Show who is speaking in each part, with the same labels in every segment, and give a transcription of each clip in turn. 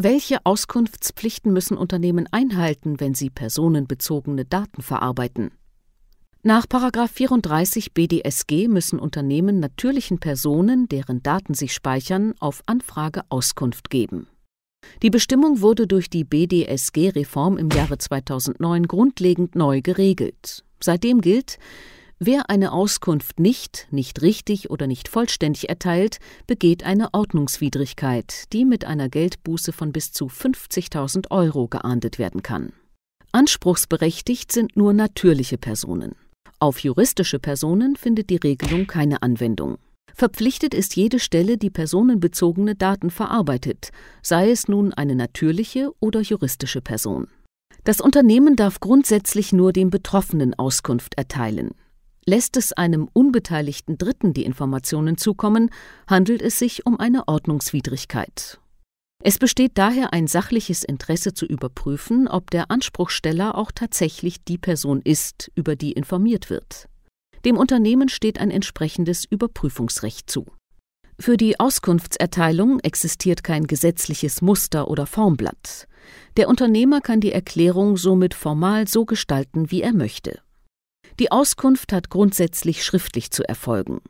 Speaker 1: Welche Auskunftspflichten müssen Unternehmen einhalten, wenn sie personenbezogene Daten verarbeiten? Nach 34 BDSG müssen Unternehmen natürlichen Personen, deren Daten sie speichern, auf Anfrage Auskunft geben. Die Bestimmung wurde durch die BDSG-Reform im Jahre 2009 grundlegend neu geregelt. Seitdem gilt, Wer eine Auskunft nicht, nicht richtig oder nicht vollständig erteilt, begeht eine Ordnungswidrigkeit, die mit einer Geldbuße von bis zu 50.000 Euro geahndet werden kann. Anspruchsberechtigt sind nur natürliche Personen. Auf juristische Personen findet die Regelung keine Anwendung. Verpflichtet ist jede Stelle, die personenbezogene Daten verarbeitet, sei es nun eine natürliche oder juristische Person. Das Unternehmen darf grundsätzlich nur dem Betroffenen Auskunft erteilen. Lässt es einem unbeteiligten Dritten die Informationen zukommen, handelt es sich um eine Ordnungswidrigkeit. Es besteht daher ein sachliches Interesse zu überprüfen, ob der Anspruchsteller auch tatsächlich die Person ist, über die informiert wird. Dem Unternehmen steht ein entsprechendes Überprüfungsrecht zu. Für die Auskunftserteilung existiert kein gesetzliches Muster oder Formblatt. Der Unternehmer kann die Erklärung somit formal so gestalten, wie er möchte. Die Auskunft hat grundsätzlich schriftlich zu erfolgen.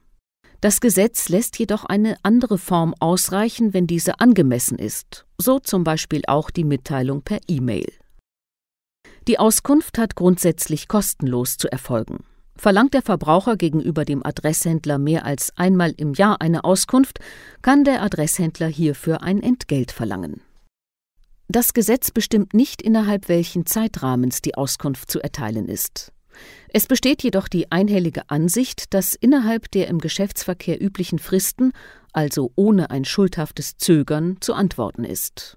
Speaker 1: Das Gesetz lässt jedoch eine andere Form ausreichen, wenn diese angemessen ist, so zum Beispiel auch die Mitteilung per E-Mail. Die Auskunft hat grundsätzlich kostenlos zu erfolgen. Verlangt der Verbraucher gegenüber dem Adresshändler mehr als einmal im Jahr eine Auskunft, kann der Adresshändler hierfür ein Entgelt verlangen. Das Gesetz bestimmt nicht, innerhalb welchen Zeitrahmens die Auskunft zu erteilen ist. Es besteht jedoch die einhellige Ansicht, dass innerhalb der im Geschäftsverkehr üblichen Fristen, also ohne ein schuldhaftes Zögern, zu antworten ist.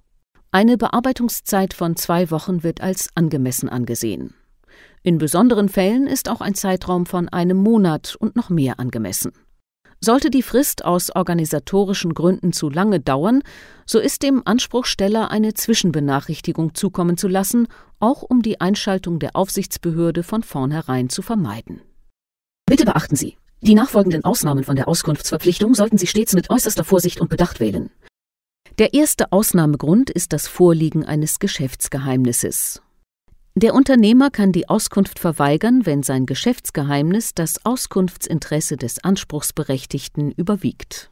Speaker 1: Eine Bearbeitungszeit von zwei Wochen wird als angemessen angesehen. In besonderen Fällen ist auch ein Zeitraum von einem Monat und noch mehr angemessen. Sollte die Frist aus organisatorischen Gründen zu lange dauern, so ist dem Anspruchsteller eine Zwischenbenachrichtigung zukommen zu lassen, auch um die Einschaltung der Aufsichtsbehörde von vornherein zu vermeiden.
Speaker 2: Bitte beachten Sie, die nachfolgenden Ausnahmen von der Auskunftsverpflichtung sollten Sie stets mit äußerster Vorsicht und Bedacht wählen.
Speaker 1: Der erste Ausnahmegrund ist das Vorliegen eines Geschäftsgeheimnisses. Der Unternehmer kann die Auskunft verweigern, wenn sein Geschäftsgeheimnis das Auskunftsinteresse des Anspruchsberechtigten überwiegt.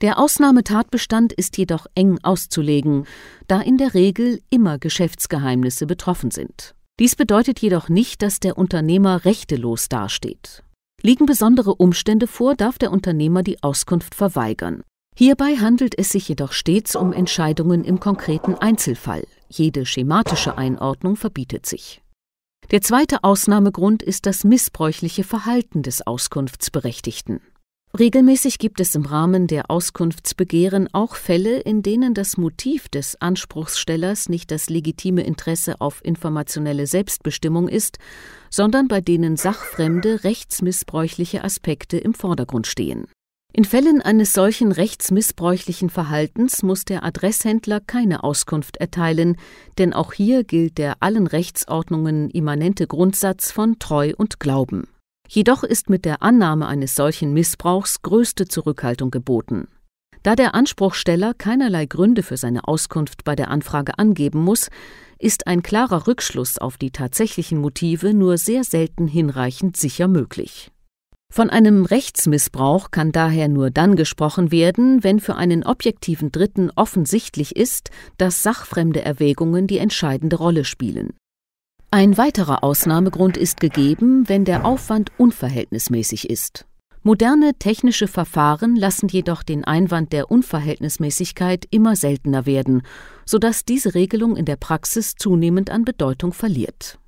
Speaker 1: Der Ausnahmetatbestand ist jedoch eng auszulegen, da in der Regel immer Geschäftsgeheimnisse betroffen sind. Dies bedeutet jedoch nicht, dass der Unternehmer rechtelos dasteht. Liegen besondere Umstände vor, darf der Unternehmer die Auskunft verweigern. Hierbei handelt es sich jedoch stets um Entscheidungen im konkreten Einzelfall. Jede schematische Einordnung verbietet sich. Der zweite Ausnahmegrund ist das missbräuchliche Verhalten des Auskunftsberechtigten. Regelmäßig gibt es im Rahmen der Auskunftsbegehren auch Fälle, in denen das Motiv des Anspruchsstellers nicht das legitime Interesse auf informationelle Selbstbestimmung ist, sondern bei denen sachfremde rechtsmissbräuchliche Aspekte im Vordergrund stehen. In Fällen eines solchen rechtsmissbräuchlichen Verhaltens muss der Adresshändler keine Auskunft erteilen, denn auch hier gilt der allen Rechtsordnungen immanente Grundsatz von Treu und Glauben. Jedoch ist mit der Annahme eines solchen Missbrauchs größte Zurückhaltung geboten. Da der Anspruchsteller keinerlei Gründe für seine Auskunft bei der Anfrage angeben muss, ist ein klarer Rückschluss auf die tatsächlichen Motive nur sehr selten hinreichend sicher möglich. Von einem Rechtsmissbrauch kann daher nur dann gesprochen werden, wenn für einen objektiven Dritten offensichtlich ist, dass sachfremde Erwägungen die entscheidende Rolle spielen. Ein weiterer Ausnahmegrund ist gegeben, wenn der Aufwand unverhältnismäßig ist. Moderne technische Verfahren lassen jedoch den Einwand der Unverhältnismäßigkeit immer seltener werden, sodass diese Regelung in der Praxis zunehmend an Bedeutung verliert